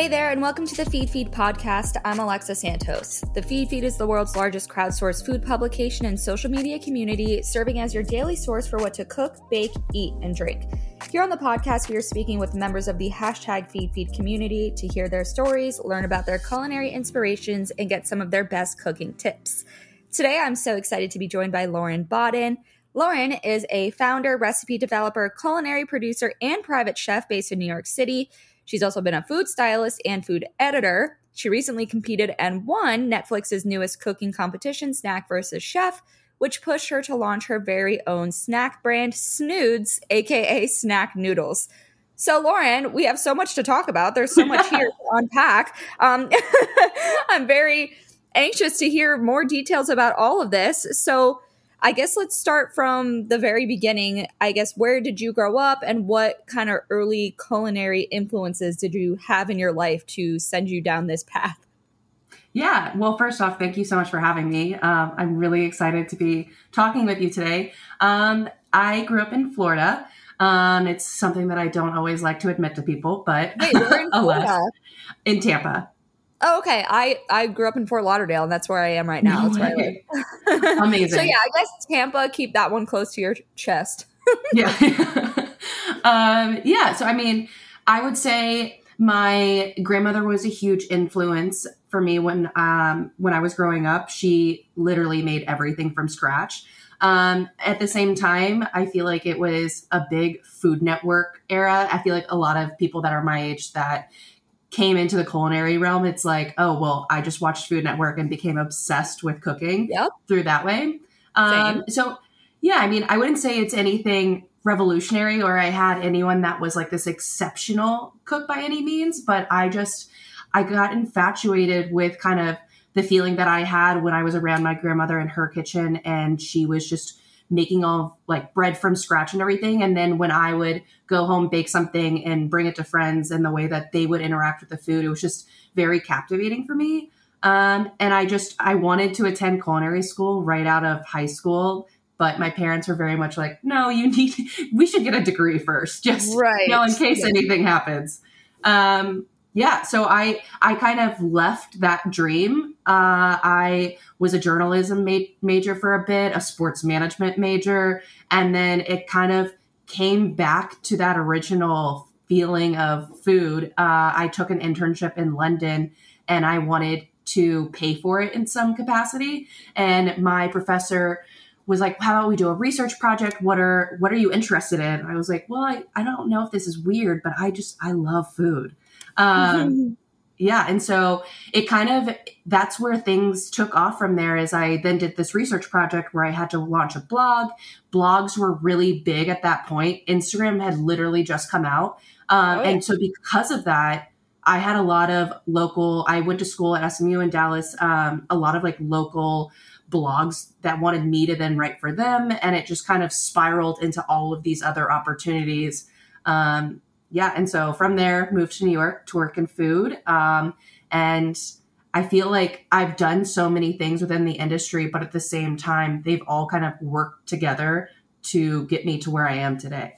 Hey there, and welcome to the Feedfeed podcast. I'm Alexa Santos. The Feedfeed is the world's largest crowdsourced food publication and social media community, serving as your daily source for what to cook, bake, eat, and drink. Here on the podcast, we are speaking with members of the hashtag Feedfeed community to hear their stories, learn about their culinary inspirations, and get some of their best cooking tips. Today, I'm so excited to be joined by Lauryn Bodden. Lauryn is a founder, recipe developer, culinary producer, and private chef based in New York City. She's also been a food stylist and food editor. She recently competed and won Netflix's newest cooking competition, Snack versus Chef, which pushed her to launch her very own snack brand, S'noods, aka Snack Noodles. So, Lauryn, we have so much to talk about. There's so much here to unpack. Um, I'm very anxious to hear more details about all of this. So, I guess let's start from the very beginning. I guess where did you grow up and what kind of early culinary influences did you have in your life to send you down this path? Yeah, well, first off, thank you so much for having me. Um, I'm really excited to be talking with you today. Um, I grew up in Florida. Um, it's something that I don't always like to admit to people, but Wait, in, in Tampa. Oh, okay. I I grew up in Fort Lauderdale, and that's where I am right now. No that's where I live. Amazing. so yeah, I guess Tampa. Keep that one close to your chest. yeah. um, yeah. So I mean, I would say my grandmother was a huge influence for me when um, when I was growing up. She literally made everything from scratch. Um, at the same time, I feel like it was a big Food Network era. I feel like a lot of people that are my age that came into the culinary realm, it's like, oh, well, I just watched Food Network and became obsessed with cooking yep. through that way. Um, so, yeah, I mean, I wouldn't say it's anything revolutionary or I had anyone that was like this exceptional cook by any means, but I just, I got infatuated with kind of the feeling that I had when I was around my grandmother in her kitchen and she was just making all like bread from scratch and everything. And then when I would go home, bake something and bring it to friends and the way that they would interact with the food, it was just very captivating for me. Um, and I just, I wanted to attend culinary school right out of high school. But my parents were very much like, no, you need, we should get a degree first, just right. you know, in case yeah. anything happens. Um, yeah so i i kind of left that dream. Uh, i was a journalism ma- major for a bit a sports management major and then it kind of came back to that original feeling of food. Uh, i took an internship in london and i wanted to pay for it in some capacity. And my professor was like how about we do a research project? What are what are you interested in? I was like well I, I don't know if this is weird but i just i love food um, yeah. And so it kind of, that's where things took off from there is I then did this research project where I had to launch a blog. Blogs were really big at that point. Instagram had literally just come out. Um, oh, yeah. And so because of that, I had a lot of local, I went to school at SMU in Dallas, um, a lot of like local blogs that wanted me to then write for them. And it just kind of spiraled into all of these other opportunities. Um, yeah. And so from there, moved to New York to work in food. Um, and I feel like I've done so many things within the industry, but at the same time, they've all kind of worked together to get me to where I am today.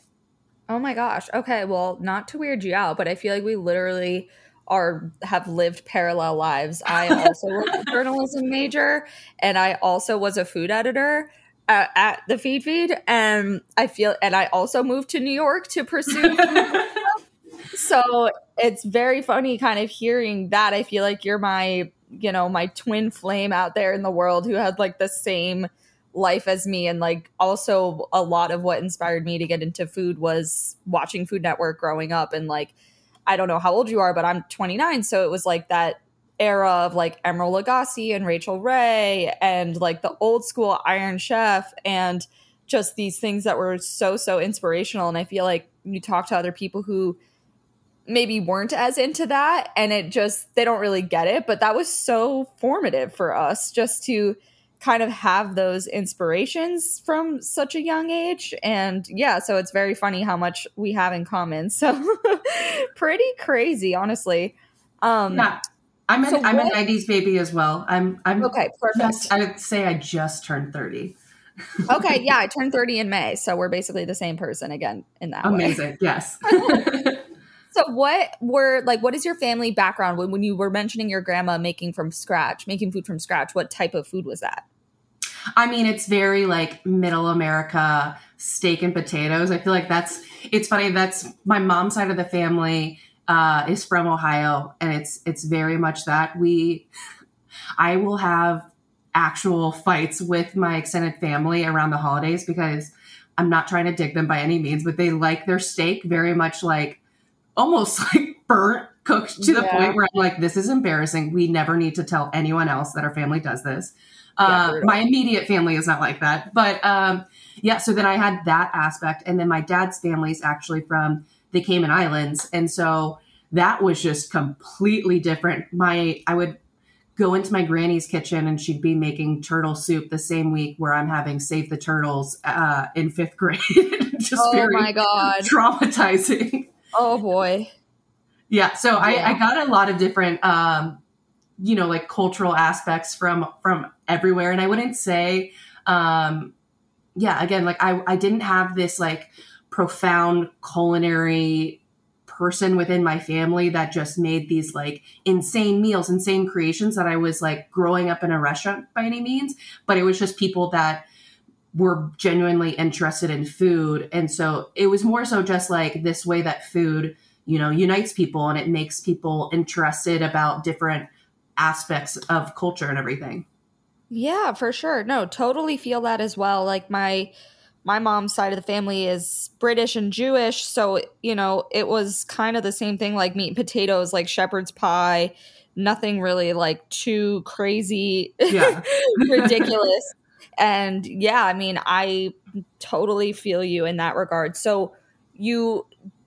Oh my gosh. Okay. Well, not to weird you out, but I feel like we literally are have lived parallel lives. I also was a journalism major and I also was a food editor at, at the feedfeed and I feel and I also moved to New York to pursue so it's very funny kind of hearing that. I feel like you're my, you know, my twin flame out there in the world who had like the same life as me. And like also a lot of what inspired me to get into food was watching Food Network growing up. And like I don't know how old you are but I'm 29 so it was like that era of like Emeril Lagasse and Rachael Ray and like the old school Iron Chef and just these things that were so so inspirational. And I feel like you talk to other people who maybe weren't as into that and it just they don't really get it but that was so formative for us just to kind of have those inspirations from such a young age. And yeah so it's very funny how much we have in common. So pretty crazy honestly. Um yeah. I'm, so I'm what, a 90s baby as well. I'm i'm okay perfect. just, i would say i just turned 30 okay yeah i turned 30 in may so we're basically the same person again in that amazing way. yes so what were like what is your family background? When, when you were mentioning your grandma making from scratch making food from scratch what type of food was that? I mean it's very like middle america steak and potatoes. I feel like that's it's funny that's my mom's side of the family uh, is from ohio and it's it's very much that. We i will have actual fights with my extended family around the holidays because i'm not trying to dig them by any means but they like their steak very much like almost like burnt cooked to the yeah. point where I'm like, this is embarrassing. We never need to tell anyone else that our family does this. Uh, my immediate family is not like that. But um, yeah, so then I had that aspect. And then my dad's family is actually from the Cayman Islands. And so that was just completely different. My, I would go into my granny's kitchen and she'd be making turtle soup the same week where I'm having Save the Turtles uh, in fifth grade. just oh my God. Traumatizing. Oh boy. Yeah. So yeah. I, I got a lot of different um, you know, like cultural aspects from from everywhere. And I wouldn't say um yeah, again, like I, I didn't have this like profound culinary person within my family that just made these like insane meals, insane creations that I was like growing up in a restaurant by any means, but it was just people that were genuinely interested in food. And so it was more so just like this way that food, you know, unites people and it makes people interested about different aspects of culture and everything. Yeah, for sure. No, totally feel that as well. Like my my mom's side of the family is British and Jewish, so you know, it was kind of the same thing like meat and potatoes, like shepherd's pie, nothing really like too crazy yeah. ridiculous. And yeah, I mean, I totally feel you in that regard. So you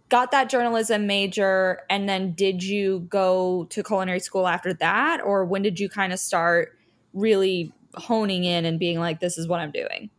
got that journalism major and then did you go to culinary school after that or when did you kind of start really honing in and being like this is what i'm doing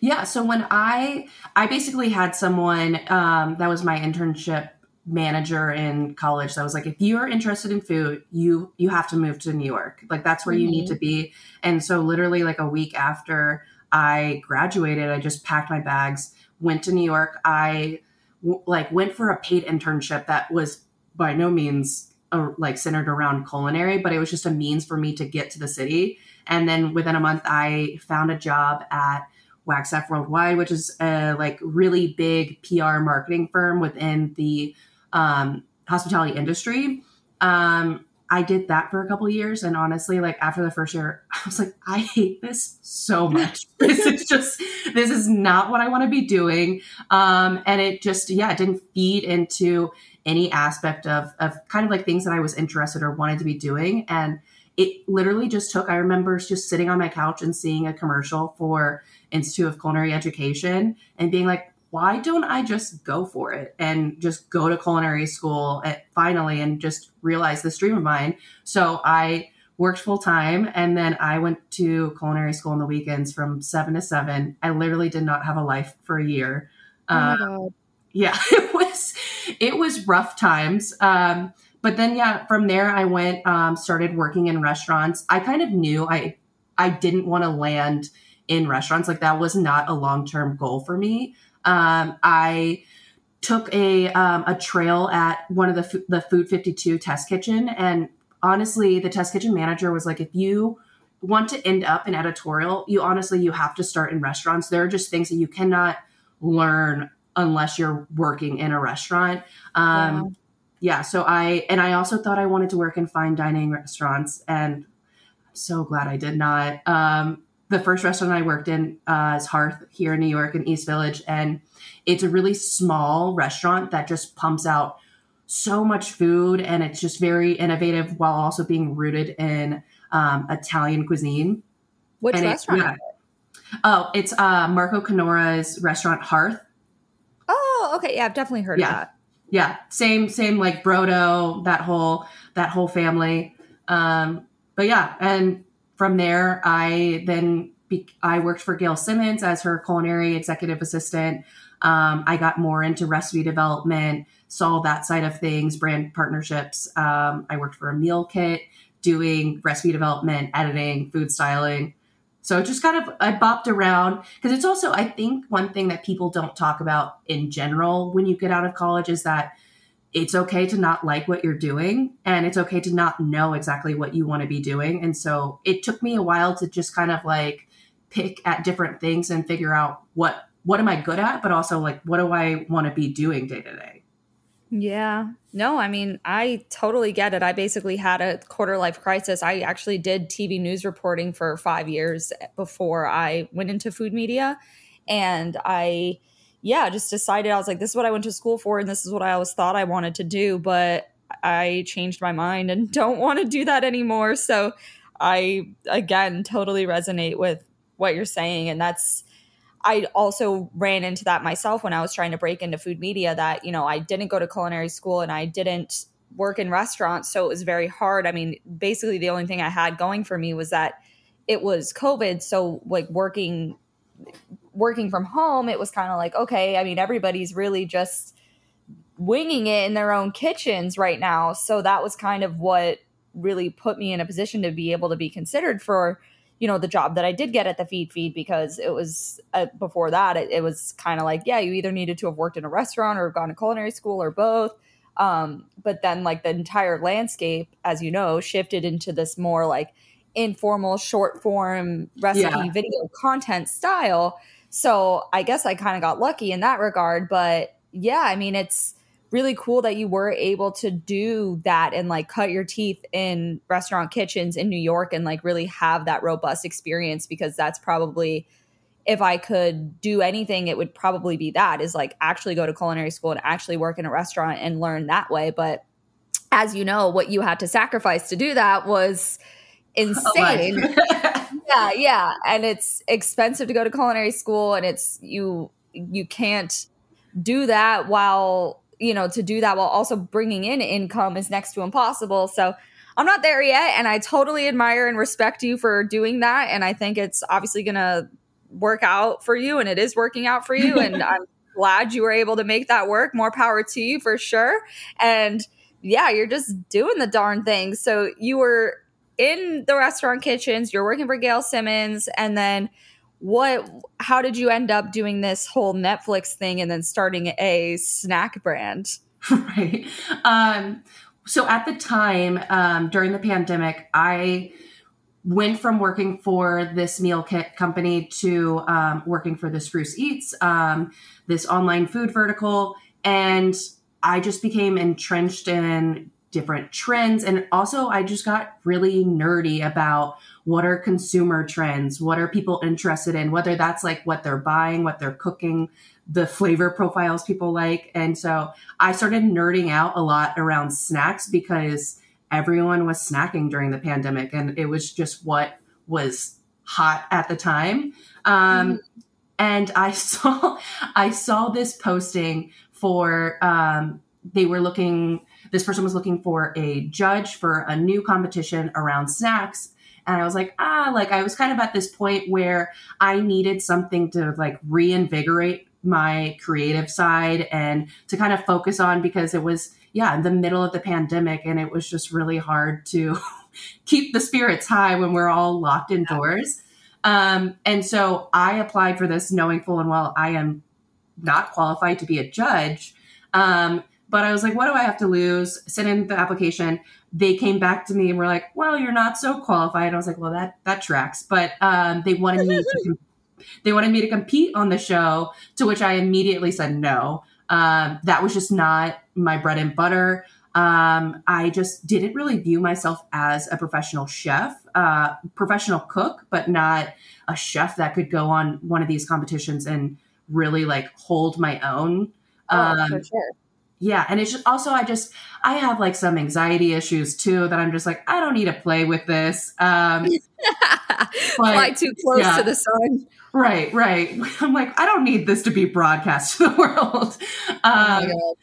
yeah so when i i basically had someone um, that was my internship manager in college that was like if you're interested in food you you have to move to new york like that's where mm-hmm. you need to mm-hmm. be and so literally like a week after i graduated i just packed my bags went to new york i w- like went for a paid internship that was by no means uh, like centered around culinary but it was just a means for me to get to the city and then within a month i found a job at Wagstaff Worldwide, which is a like really big PR marketing firm within the um, hospitality industry. Um, I did that for a couple years, and honestly, like after the first year, I was like, I hate this so much. this is just, this is not what I want to be doing. Um, and it just, yeah, it didn't feed into any aspect of of kind of like things that I was interested or wanted to be doing. And it literally just took. I remember just sitting on my couch and seeing a commercial for Institute of Culinary Education and being like, why don't I just go for it and just go to culinary school at finally and just realize this dream of mine? So I worked full time, and then I went to culinary school on the weekends from seven to seven. I literally did not have a life for a year. Oh my god. yeah, it was it was rough times. Um, but then yeah, from there I went um, started working in restaurants. I kind of knew I I didn't want to land in restaurants. Like that was not a long term goal for me. Um, I took a um, a trail at one of the Fu- the Food 52 test kitchen, and honestly, the test kitchen manager was like, if you want to end up in editorial, you honestly you have to start in restaurants. There are just things that you cannot learn unless you're working in a restaurant. Um, Wow. yeah so i and i also thought i wanted to work in fine dining restaurants and i'm so glad i did not um, the first restaurant i worked in uh, is hearth here in new york in east village and it's a really small restaurant that just pumps out so much food and it's just very innovative while also being rooted in um, italian cuisine Which And it- restaurant? yeah. oh it's uh, marco canora's restaurant hearth Oh, okay. Yeah, I've definitely heard Yeah. of that. yeah same same like brodo that whole that whole family um but yeah and from there i then be, i worked for gail simmons as her culinary executive assistant. Um, i got more into recipe development saw that side of things brand partnerships. Um, i worked for a meal kit doing recipe development editing food styling. So just kind of I bopped around because it's also I think one thing that people don't talk about in general when you get out of college is that it's okay to not like what you're doing and it's okay to not know exactly what you want to be doing. And so it took me a while to just kind of like pick at different things and figure out what what am I good at, but also like what do I want to be doing day to day. Yeah. No, I mean, I totally get it. I basically had a quarter life crisis. I actually did TV news reporting for five years before I went into food media. And I, yeah, just decided I was like, this is what I went to school for and this is what I always thought I wanted to do. But I changed my mind and don't want to do that anymore. So I, again, totally resonate with what you're saying. And that's, I also ran into that myself when I was trying to break into food media that, you know, I didn't go to culinary school and I didn't work in restaurants. So it was very hard. I mean, basically, the only thing I had going for me was that it was COVID. So, like, working working from home it was kind of like okay i mean everybody's really just winging it in their own kitchens right now. So that was kind of what really put me in a position to be able to be considered for you know the job that i did get at the feedfeed because it was uh, before that it, it was kind of like yeah you either needed to have worked in a restaurant or gone to culinary school or both. Um, but then like the entire landscape as you know shifted into this more like informal short form recipe Yeah. video content style so i guess i kind of got lucky in that regard but yeah i mean it's really cool that you were able to do that and like cut your teeth in restaurant kitchens in new york and like really have that robust experience because that's probably if i could do anything it would probably be that is like actually go to culinary school and actually work in a restaurant and learn that way. But as you know what you had to sacrifice to do that was insane yeah yeah. And it's expensive to go to culinary school and it's you you can't do that while you know to do that while also bringing in income is next to impossible. So i'm not there yet and i totally admire and respect you for doing that. And i think it's obviously gonna work out for you and it is working out for you. And i'm glad you were able to make that work. More power to you for sure. And yeah you're just doing the darn thing. So you were in the restaurant kitchens you're working for gail simmons and then what how did you end up doing this whole netflix thing and then starting a snack brand right. Um, so at the time, um, during the pandemic, I went from working for this meal kit company to um, working for the Spruce Eats, um, this online food vertical. And I just became entrenched in different trends. And also, I just got really nerdy about what are consumer trends? What are people interested in? Whether that's like what they're buying, what they're cooking, the flavor profiles people like. And so I started nerding out a lot around snacks because everyone was snacking during the pandemic and it was just what was hot at the time. Um, And I saw I saw this posting for um, they were looking this person was looking for a judge for a new competition around snacks. And I was like, ah, like I was kind of at this point where I needed something to like reinvigorate my creative side and to kind of focus on because it was, yeah, in the middle of the pandemic and it was just really hard to keep the spirits high when we're all locked indoors. Um, and so I applied for this knowing full and well I am not qualified to be a judge. Um, but I was like, what do I have to lose? Sent in the application. They came back to me and were like, well, you're not so qualified. I was like, well, that that tracks. But um, they wanted me to they wanted me to compete on the show, to which I immediately said no. Um, that was just not my bread and butter. Um, I just didn't really view myself as a professional chef, uh, professional cook, but not a chef that could go on one of these competitions and really like hold my own. Oh, um, for sure. Yeah, and it's just also I just I have like some anxiety issues too that I'm just like I don't need to play with this. Um, Fly too close yeah. to the sun. Right, right. I'm like I don't need this to be broadcast to the world. Oh um, oh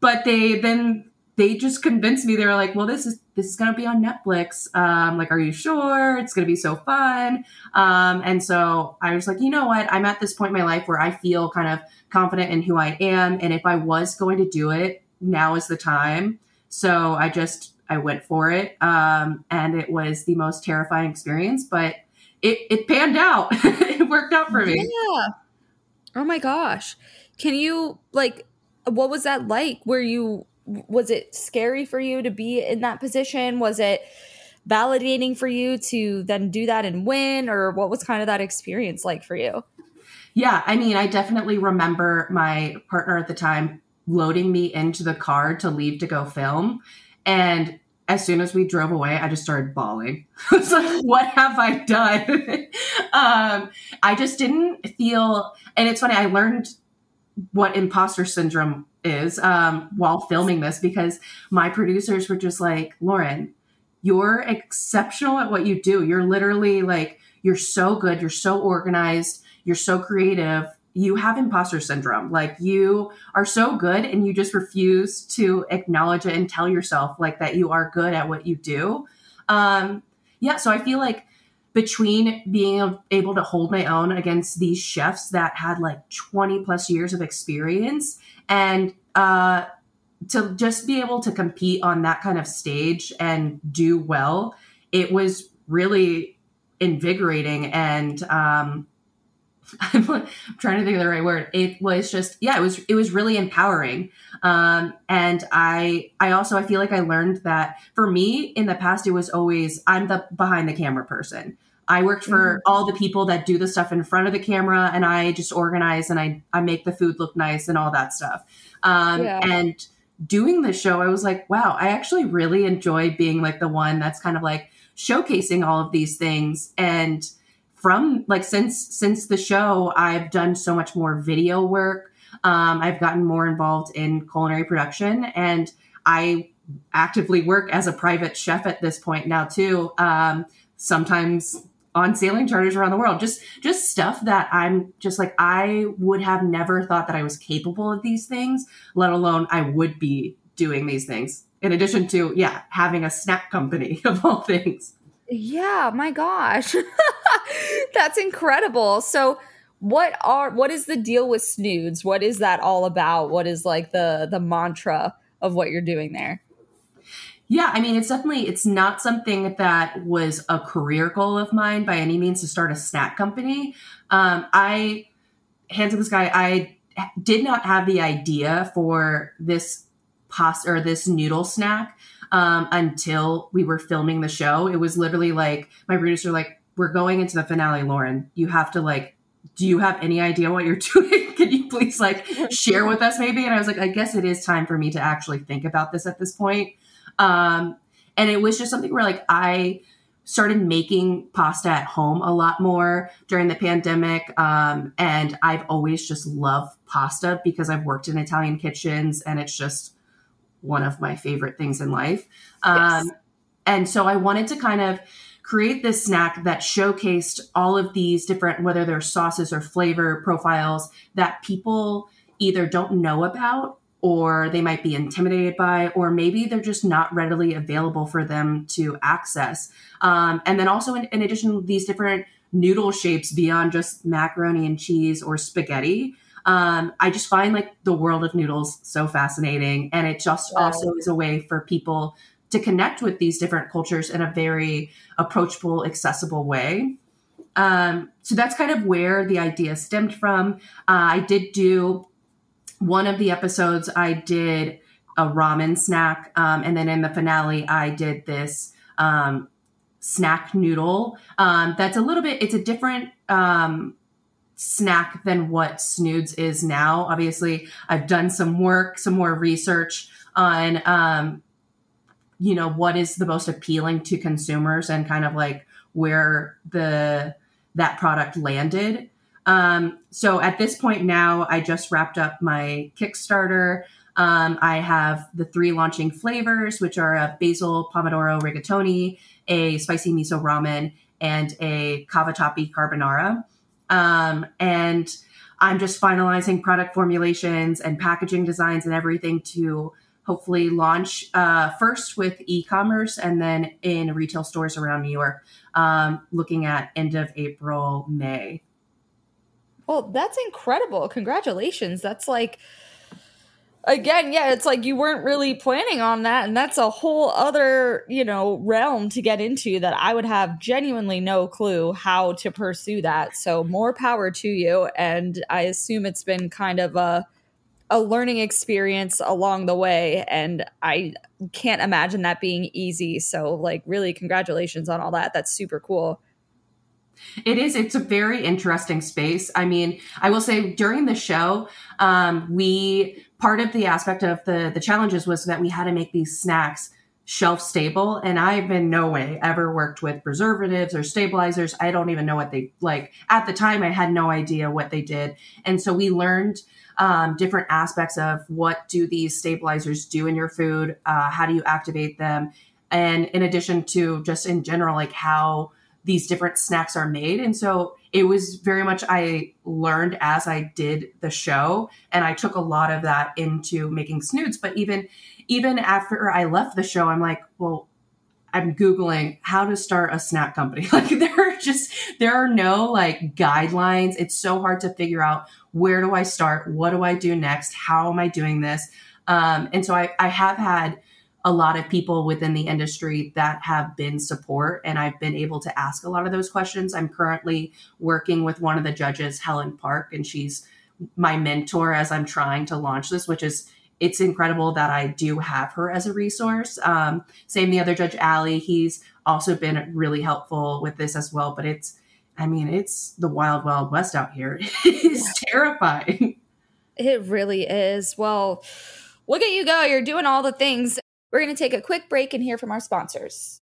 but they then they just convinced me they were like well this is this is going to be on netflix um, like are you sure? It's going to be so fun. Um, and so i was like you know what? I'm at this point in my life where i feel kind of confident in who i am and if i was going to do it now is the time. So i just i went for it um, and it was the most terrifying experience but it, it panned out. It worked out for me. Yeah. Oh my gosh. Can you like what was that like? Were you was it scary for you to be in that position? Was it validating for you to then do that and win or what was kind of that experience like for you? Yeah, I mean, I definitely remember my partner at the time loading me into the car to leave to go film and as soon as we drove away, I just started bawling. I was like, what have I done? um, I just didn't feel, and it's funny, I learned what imposter syndrome is um, while filming this because my producers were just like, Lauryn, you're exceptional at what you do. You're literally like, you're so good. You're so organized. You're so creative. You have imposter syndrome. Like you are so good and you just refuse to acknowledge it and tell yourself like that you are good at what you do. Um, yeah. So I feel like between being able to hold my own against these chefs that had like 20 plus years of experience and uh, to just be able to compete on that kind of stage and do well, it was really invigorating and um, I'm trying to think of the right word. It was just, yeah, it was, it was really empowering. Um, and I, I also, I feel like I learned that for me in the past, it was always, I'm the behind the camera person. I worked for mm-hmm. all the people that do the stuff in front of the camera and I just organize and I, I make the food look nice and all that stuff. Um, yeah. And doing the show, I was like, wow, I actually really enjoy being like the one that's kind of like showcasing all of these things. And from like since since the show, I've done so much more video work. Um, I've gotten more involved in culinary production, and I actively work as a private chef at this point now too. Um, sometimes on sailing charters around the world. Just just stuff that i'm just like i would have never thought that i was capable of these things let alone i would be doing these things. In addition to yeah having a snack company of all things. Yeah my gosh. That's incredible. So what are what is the deal with s'noods? What is that all about? What is like the the mantra of what you're doing there yeah, I mean, it's definitely it's not something that was a career goal of mine by any means to start a snack company. Um, I, hands to this guy, I did not have the idea for this pasta or this noodle snack um, until we were filming the show. It was literally like my producer, like, we're going into the finale, Lauryn. You have to like do you have any idea what you're doing? Can you please like share with us maybe? And I was like, I guess it is time for me to actually think about this at this point. Um, and it was just something where like I started making pasta at home a lot more during the pandemic. Um, and I've always just loved pasta because I've worked in Italian kitchens and it's just one of my favorite things in life. Um, yes. And so I wanted to kind of create this snack that showcased all of these different, whether they're sauces or flavor profiles that people either don't know about or they might be intimidated by, or maybe they're just not readily available for them to access. Um, and then also, in, in addition, these different noodle shapes beyond just macaroni and cheese or spaghetti. Um, I just find like the world of noodles so fascinating. And it just also is a way for people to connect with these different cultures in a very approachable, accessible way. Um, so that's kind of where the idea stemmed from. Uh, I did do one of the episodes, I did a ramen snack. Um, and then in the finale, I did this um, snack noodle. Um, that's a little bit, it's a different um, snack than what S'noods is now. Obviously, I've done some work, some more research on, um, you know, what is the most appealing to consumers and kind of like where the that product landed. Um, so at this point now, I just wrapped up my Kickstarter. Um, I have the three launching flavors, which are a basil pomodoro rigatoni, a spicy miso ramen, and a cavatappi carbonara. Um, and I'm just finalizing product formulations and packaging designs and everything to hopefully launch uh, first with e-commerce and then in retail stores around New York, um, looking at end of April, May. Well, that's incredible. Congratulations. That's like again, yeah, it's like you weren't really planning on that. And that's a whole other, you know, realm to get into that I would have genuinely no clue how to pursue that. So more power to you. And I assume it's been kind of a, a learning experience along the way. And I can't imagine that being easy. So, like, really, congratulations on all that. That's super cool. It is. It's a very interesting space. I mean, I will say during the show, um, we part of the aspect of the the challenges was that we had to make these snacks shelf stable and i've in no way ever worked with preservatives or stabilizers i don't even know what they like at the time i had no idea what they did and so we learned um, different aspects of what do these stabilizers do in your food uh, how do you activate them and in addition to just in general like how these different snacks are made. And so it was very much I learned as I did the show and I took a lot of that into making s'noods. But even even after I left the show, I'm like, well, I'm Googling how to start a snack company. Like there are just there are no like guidelines. It's so hard to figure out where do I start? What do I do next? How am I doing this? Um, and so I, I have had a lot of people within the industry that have been support and I've been able to ask a lot of those questions. I'm currently working with one of the judges, Helen Park, and she's my mentor as I'm trying to launch this, which is it's incredible that I do have her as a resource. Um, same the other judge, Allie, he's also been really helpful with this as well. But it's, I mean, it's the wild, wild west out here. it's terrifying. It really is. Well, look at you go. You're doing all the things. We're going to take a quick break and hear from our sponsors.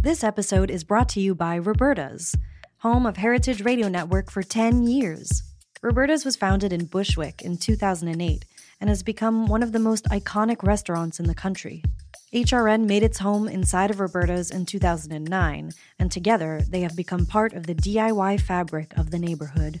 This episode is brought to you by Roberta's, home of Heritage Radio Network for 10 years. Roberta's was founded in Bushwick in 2008 and has become one of the most iconic restaurants in the country. HRN made its home inside of Roberta's in 2009, and together they have become part of the DIY fabric of the neighborhood.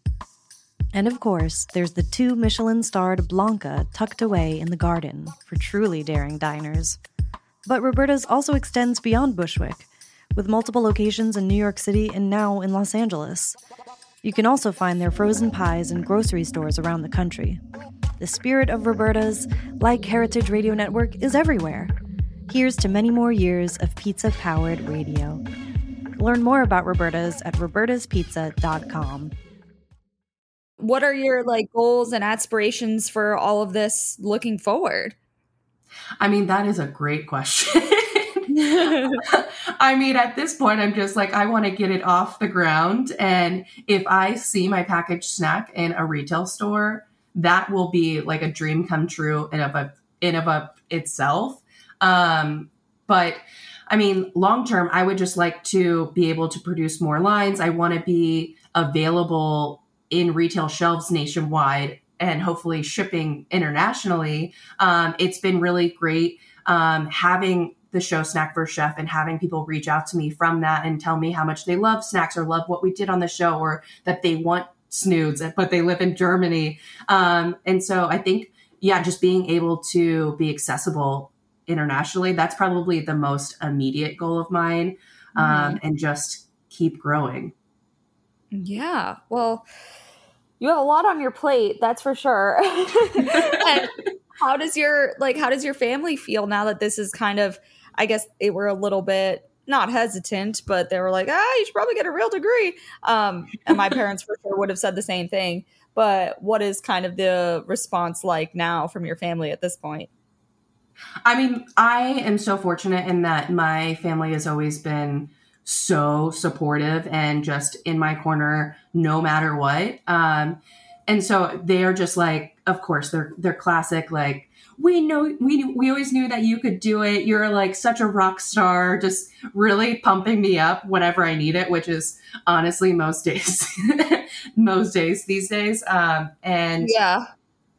And of course, there's the two Michelin starred Blanca tucked away in the garden for truly daring diners. But Roberta's also extends beyond Bushwick, with multiple locations in New York City and now in Los Angeles. You can also find their frozen pies in grocery stores around the country. The spirit of Roberta's, like Heritage Radio Network, is everywhere. Here's to many more years of pizza powered radio. Learn more about Roberta's at robertaspizza.com what are your like goals and aspirations for all of this looking forward? I mean, that is a great question. I mean, at this point, I'm just like, I want to get it off the ground. And if I see my packaged snack in a retail store, that will be like a dream come true in of a, in of a itself. Um, but I mean, long term, I would just like to be able to produce more lines. I want to be available in retail shelves nationwide and hopefully shipping internationally. Um, it's been really great um, having the show Snack for Chef and having people reach out to me from that and tell me how much they love snacks or love what we did on the show or that they want s'noods, but they live in Germany. Um, and so I think, yeah, just being able to be accessible internationally, that's probably the most immediate goal of mine. Um, mm-hmm. And just keep growing. Yeah. Well, you have a lot on your plate, that's for sure. and how does your like how does your family feel now that this is kind of I guess they were a little bit not hesitant, but they were like, ah, you should probably get a real degree. Um, and my parents for sure would have said the same thing. But what is kind of the response like now from your family at this point? I mean, I am so fortunate in that my family has always been so supportive and just in my corner no matter what. Um, and so they are just like, of course, they're they're classic like we know we we always knew that you could do it. You're like such a rock star, just really pumping me up whenever I need it, which is honestly most days, most days these days. Um, and yeah,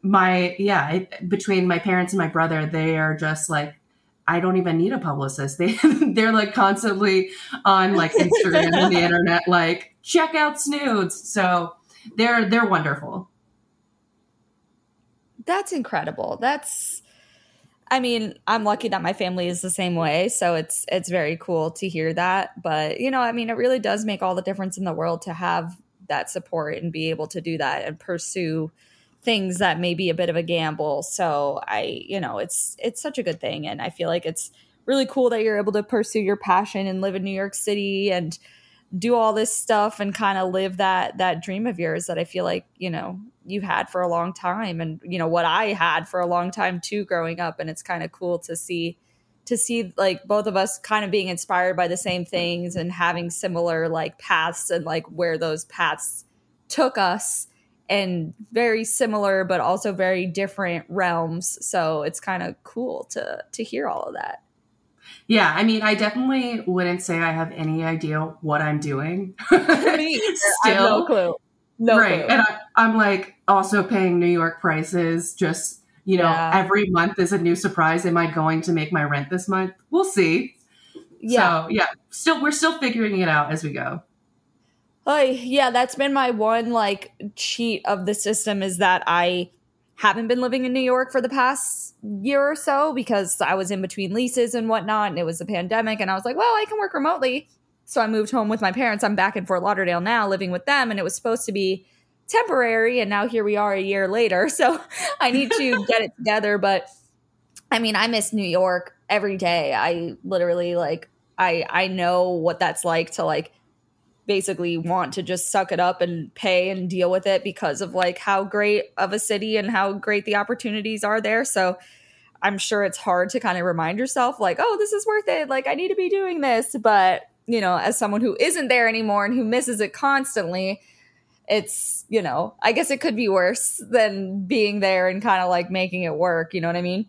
my yeah, between my parents and my brother, they are just like I don't even need a publicist. They they're like constantly on like Instagram and the internet, like check out S'noods. So they're they're wonderful. That's incredible. That's I mean, I'm lucky that my family is the same way, so it's it's very cool to hear that. But, you know, I mean, it really does make all the difference in the world to have that support and be able to do that and pursue things that may be a bit of a gamble. So, I, you know, it's it's such a good thing. And I feel like it's really cool that you're able to pursue your passion and live in New York City and do all this stuff and kind of live that that dream of yours that I feel like, you know, you've had for a long time and you know what I had for a long time too growing up. And it's kind of cool to see to see like both of us kind of being inspired by the same things and having similar like paths and like where those paths took us and very similar but also very different realms so it's kind of cool to to hear all of that yeah, I mean, I definitely wouldn't say I have any idea what I'm doing. Me, Still, no clue. No right, clue. and I, am like also paying New York prices. Just you know, yeah. every month is a new surprise. Am I going to make my rent this month? We'll see. Yeah, so, yeah. Still, we're still figuring it out as we go. Oh, yeah, that's been my one like cheat of the system is that I haven't been living in New York for the past year or so because I was in between leases and whatnot, and it was the pandemic. And I was like, well, I can work remotely. So I moved home with my parents. I'm back in Fort Lauderdale now, living with them, and it was supposed to be temporary. And now here we are a year later. So I need to get it together. But I mean, I miss New York every day. I literally like I I know what that's like to like basically want to just suck it up and pay and deal with it because of like how great of a city and how great the opportunities are there. So I'm sure it's hard to kind of remind yourself like, "Oh, this is worth it. Like I need to be doing this." But, you know, as someone who isn't there anymore and who misses it constantly, it's, you know, I guess it could be worse than being there and kind of like making it work, you know what I mean?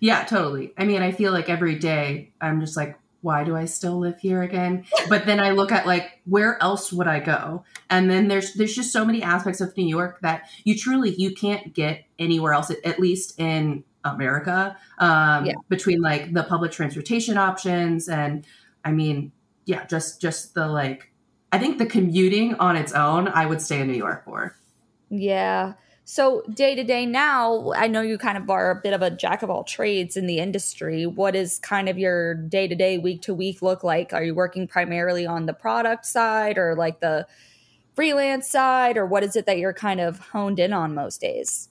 Yeah, totally. I mean, I feel like every day I'm just like, why do I still live here again? But then I look at like where else would I go? And then there's there's just so many aspects of New York that you truly you can't get anywhere else, at least in America. Um, yeah. Between like the public transportation options and I mean, yeah, just just the like I think the commuting on its own, I would stay in New York for. Yeah. So day to day now, I know you kind of are a bit of a jack of all trades in the industry. What is kind of your day to day, week to week look like? Are you working primarily on the product side or like the freelance side, or what is it that you're kind of honed in on most days?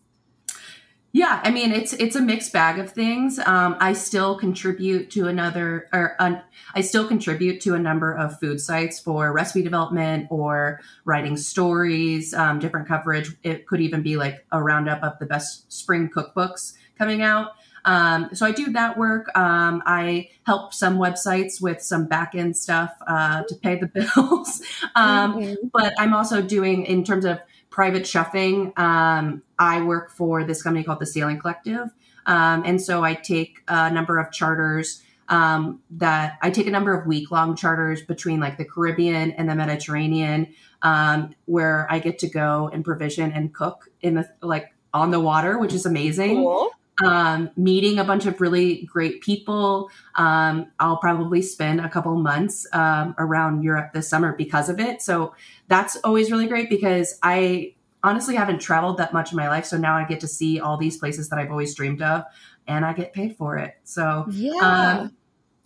Yeah, I mean it's it's a mixed bag of things. Um, I still contribute to another, or uh, I still contribute to a number of food sites for recipe development or writing stories, um, different coverage. It could even be like a roundup of the best spring cookbooks coming out. Um, so I do that work. Um, I help some websites with some back end stuff uh, to pay the bills. Um, mm-hmm. But I'm also doing in terms of private chefing, um, I work for this company called the Sailing Collective. Um, and so I take a number of charters um, that I take a number of week long charters between like the Caribbean and the Mediterranean, um, where I get to go and provision and cook in the like on the water, which is amazing. Cool. Um, meeting a bunch of really great people. Um, I'll probably spend a couple months um, around Europe this summer because of it. So that's always really great because I honestly haven't traveled that much in my life. So now I get to see all these places that I've always dreamed of and I get paid for it. So, yeah. Um,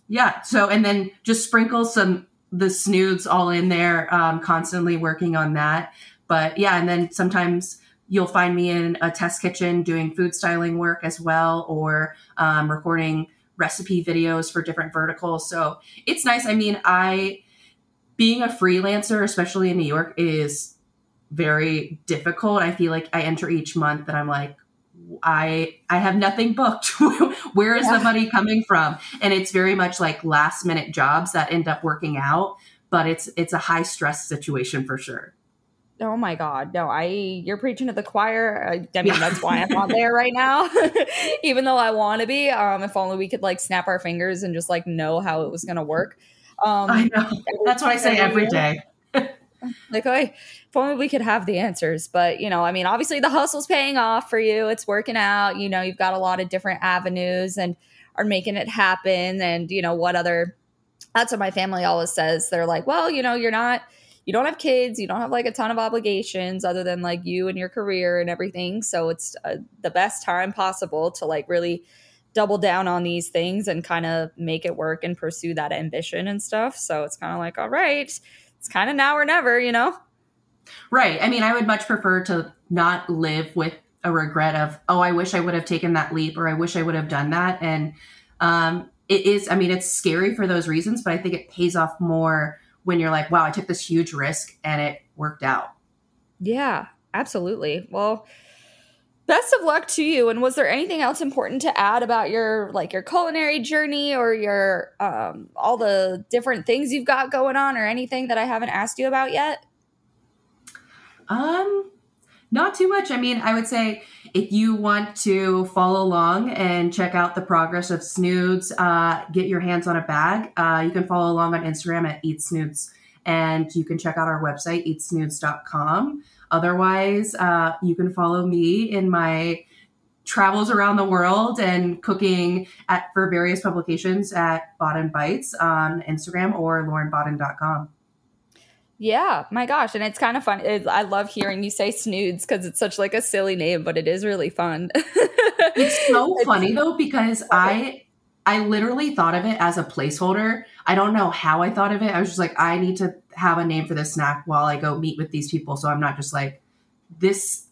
yeah. So, and then just sprinkle some the s'noods all in there, um, constantly working on that. But yeah, and then sometimes you'll find me in a test kitchen doing food styling work as well, or um, recording recipe videos for different verticals. So it's nice. I mean, I being a freelancer, especially in New York, is very difficult. I feel like I enter each month and I'm like, I I have nothing booked. Where is yeah. the money coming from? And it's very much like last minute jobs that end up working out, but it's it's a high stress situation for sure. Oh my God. No, I, you're preaching to the choir. I, I mean, that's why I'm not there right now, even though I want to be. Um, if only we could like snap our fingers and just like know how it was going to work. Um, I know. That's what I say every day. like, okay, if only we could have the answers. But, you know, I mean, obviously the hustle's paying off for you. It's working out. You know, you've got a lot of different avenues and are making it happen. And, you know, what other, that's what my family always says. They're like, well, you know, you're not, you don't have kids, you don't have like a ton of obligations other than like you and your career and everything. So it's uh, the best time possible to like really double down on these things and kind of make it work and pursue that ambition and stuff. So it's kind of like, all right, it's kind of now or never, you know? Right. I mean, I would much prefer to not live with a regret of, oh, I wish I would have taken that leap or I wish I would have done that. And um, it is, I mean, it's scary for those reasons, but I think it pays off more when you're like, wow, I took this huge risk and it worked out. Yeah, absolutely. Well, best of luck to you. And was there anything else important to add about your like your culinary journey or your um all the different things you've got going on or anything that I haven't asked you about yet? Um not too much. I mean, I would say if you want to follow along and check out the progress of S'noods, uh, get your hands on a bag. Uh, you can follow along on Instagram at Eat Snoods, and you can check out our website, eatsnoods.com. Otherwise, uh, you can follow me in my travels around the world and cooking at for various publications at Bodden Bites on Instagram or laurynbodden.com. Yeah, my gosh, and it's kind of fun. It, I love hearing you say s'noods because it's such like a silly name, but it is really fun. it's so funny though because I I literally thought of it as a placeholder. I don't know how I thought of it. I was just like, I need to have a name for this snack while I go meet with these people, so I'm not just like this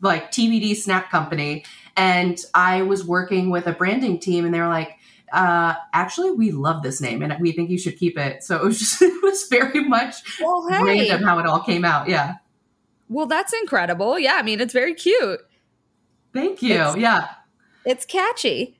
like TBD snack company. And I was working with a branding team, and they were like uh, actually, we love this name and we think you should keep it. So it was just, it was very much well, hey. random how it all came out. Yeah. Well, that's incredible. Yeah. I mean, it's very cute. Thank you. It's, yeah. It's catchy.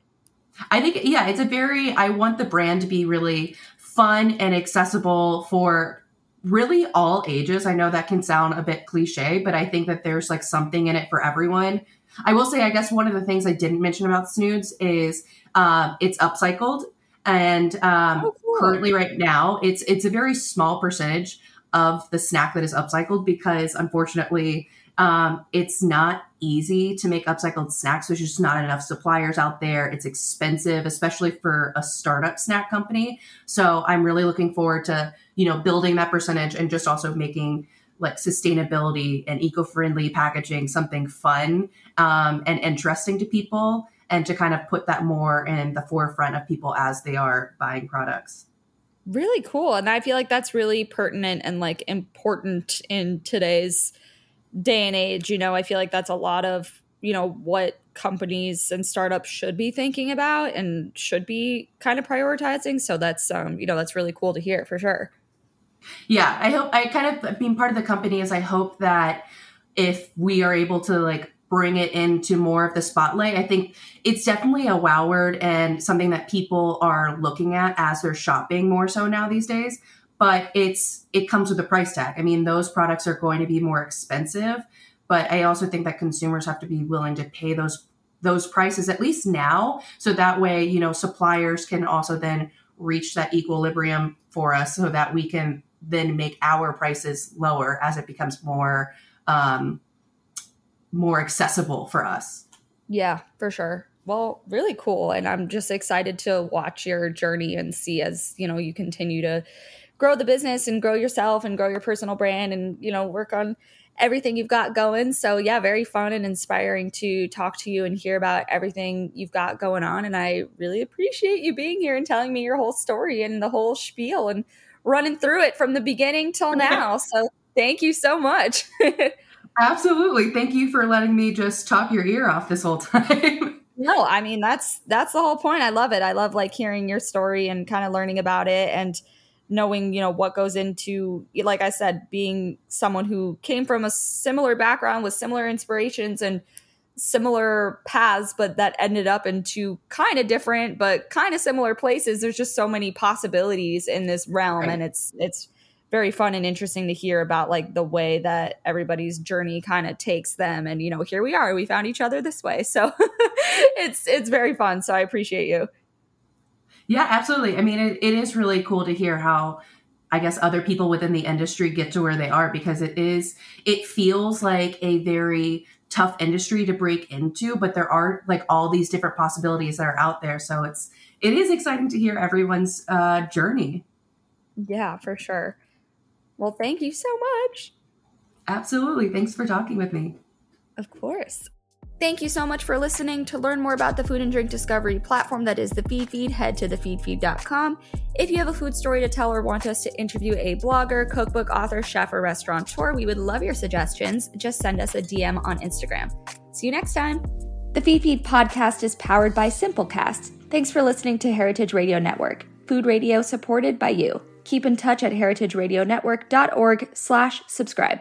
I think, yeah, it's a very, I want the brand to be really fun and accessible for really all ages. I know that can sound a bit cliche, but I think that there's like something in it for everyone. I will say, I guess one of the things I didn't mention about S'noods is um, it's upcycled, and um, oh, cool. currently, right now, it's it's a very small percentage of the snack that is upcycled because, unfortunately, um, it's not easy to make upcycled snacks. There's just not enough suppliers out there. It's expensive, especially for a startup snack company. So I'm really looking forward to you know building that percentage and just also making like sustainability and eco-friendly packaging something fun um, and interesting to people and to kind of put that more in the forefront of people as they are buying products. Really cool. And i feel like that's really pertinent and like important in today's day and age you know? I feel like that's a lot of you know what companies and startups should be thinking about and should be kind of prioritizing. So that's um you know that's really cool to hear for sure yeah, I hope I kind of being part of the company is I hope that if we are able to like bring it into more of the spotlight, I think it's definitely a wow word and something that people are looking at as they're shopping more so now these days. But it's it comes with a price tag. I mean, those products are going to be more expensive, but I also think that consumers have to be willing to pay those those prices at least now so that way you know suppliers can also then reach that equilibrium for us so that we can then make our prices lower as it becomes more um, more accessible for us yeah for sure well really cool and i'm just excited to watch your journey and see as you know you continue to grow the business and grow yourself and grow your personal brand and you know work on everything you've got going. So, yeah, very fun and inspiring to talk to you and hear about everything you've got going on. And I really appreciate you being here and telling me your whole story and the whole spiel and running through it from the beginning till now. So, thank you so much. Absolutely. Thank you for letting me just talk your ear off this whole time. no, I mean that's that's the whole point. I love it. I love like hearing your story and kind of learning about it and knowing you know what goes into like i said being someone who came from a similar background with similar inspirations and similar paths but that ended up into kind of different but kind of similar places there's just so many possibilities in this realm right. and it's it's very fun and interesting to hear about like the way that everybody's journey kind of takes them and you know here we are we found each other this way so it's it's very fun so i appreciate you yeah, absolutely. I mean, it, it is really cool to hear how I guess other people within the industry get to where they are because it is it feels like a very tough industry to break into, but there are like all these different possibilities that are out there. So it's it is exciting to hear everyone's uh, journey. Yeah, for sure. Well, thank you so much. Absolutely. Thanks for talking with me. Of course. Thank you so much for listening. To learn more about the food and drink discovery platform that is the Feedfeed, head to thefeedfeed.com. If you have a food story to tell or want us to interview a blogger, cookbook author, chef, or restaurateur, we would love your suggestions. Just send us a DM on Instagram. See you next time. The Feedfeed podcast is powered by Simplecast. Thanks for listening to Heritage Radio Network, food radio supported by you. Keep in touch at heritageradionetwork.org slash subscribe.